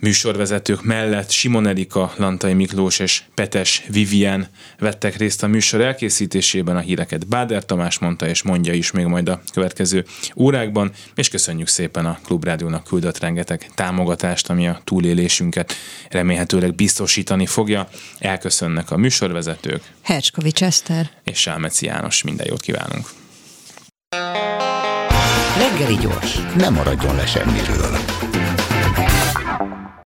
műsorvezetők mellett Simon Erika, Lantai Miklós és Petes Vivien vettek részt a műsor elkészítésében, a híreket Báder Tamás mondta és mondja is még majd a következő órákban, és köszönjük szépen a Klubrádiónak küldött rengeteg támogatást, ami a túlélésünket remélhetőleg biztosítani fogja. Elköszönnek a műsorvezetők. Hercskovics Eszter. És Sálmeci János, minden jót kívánunk. Reggeli gyors, nem maradjon le semmiről.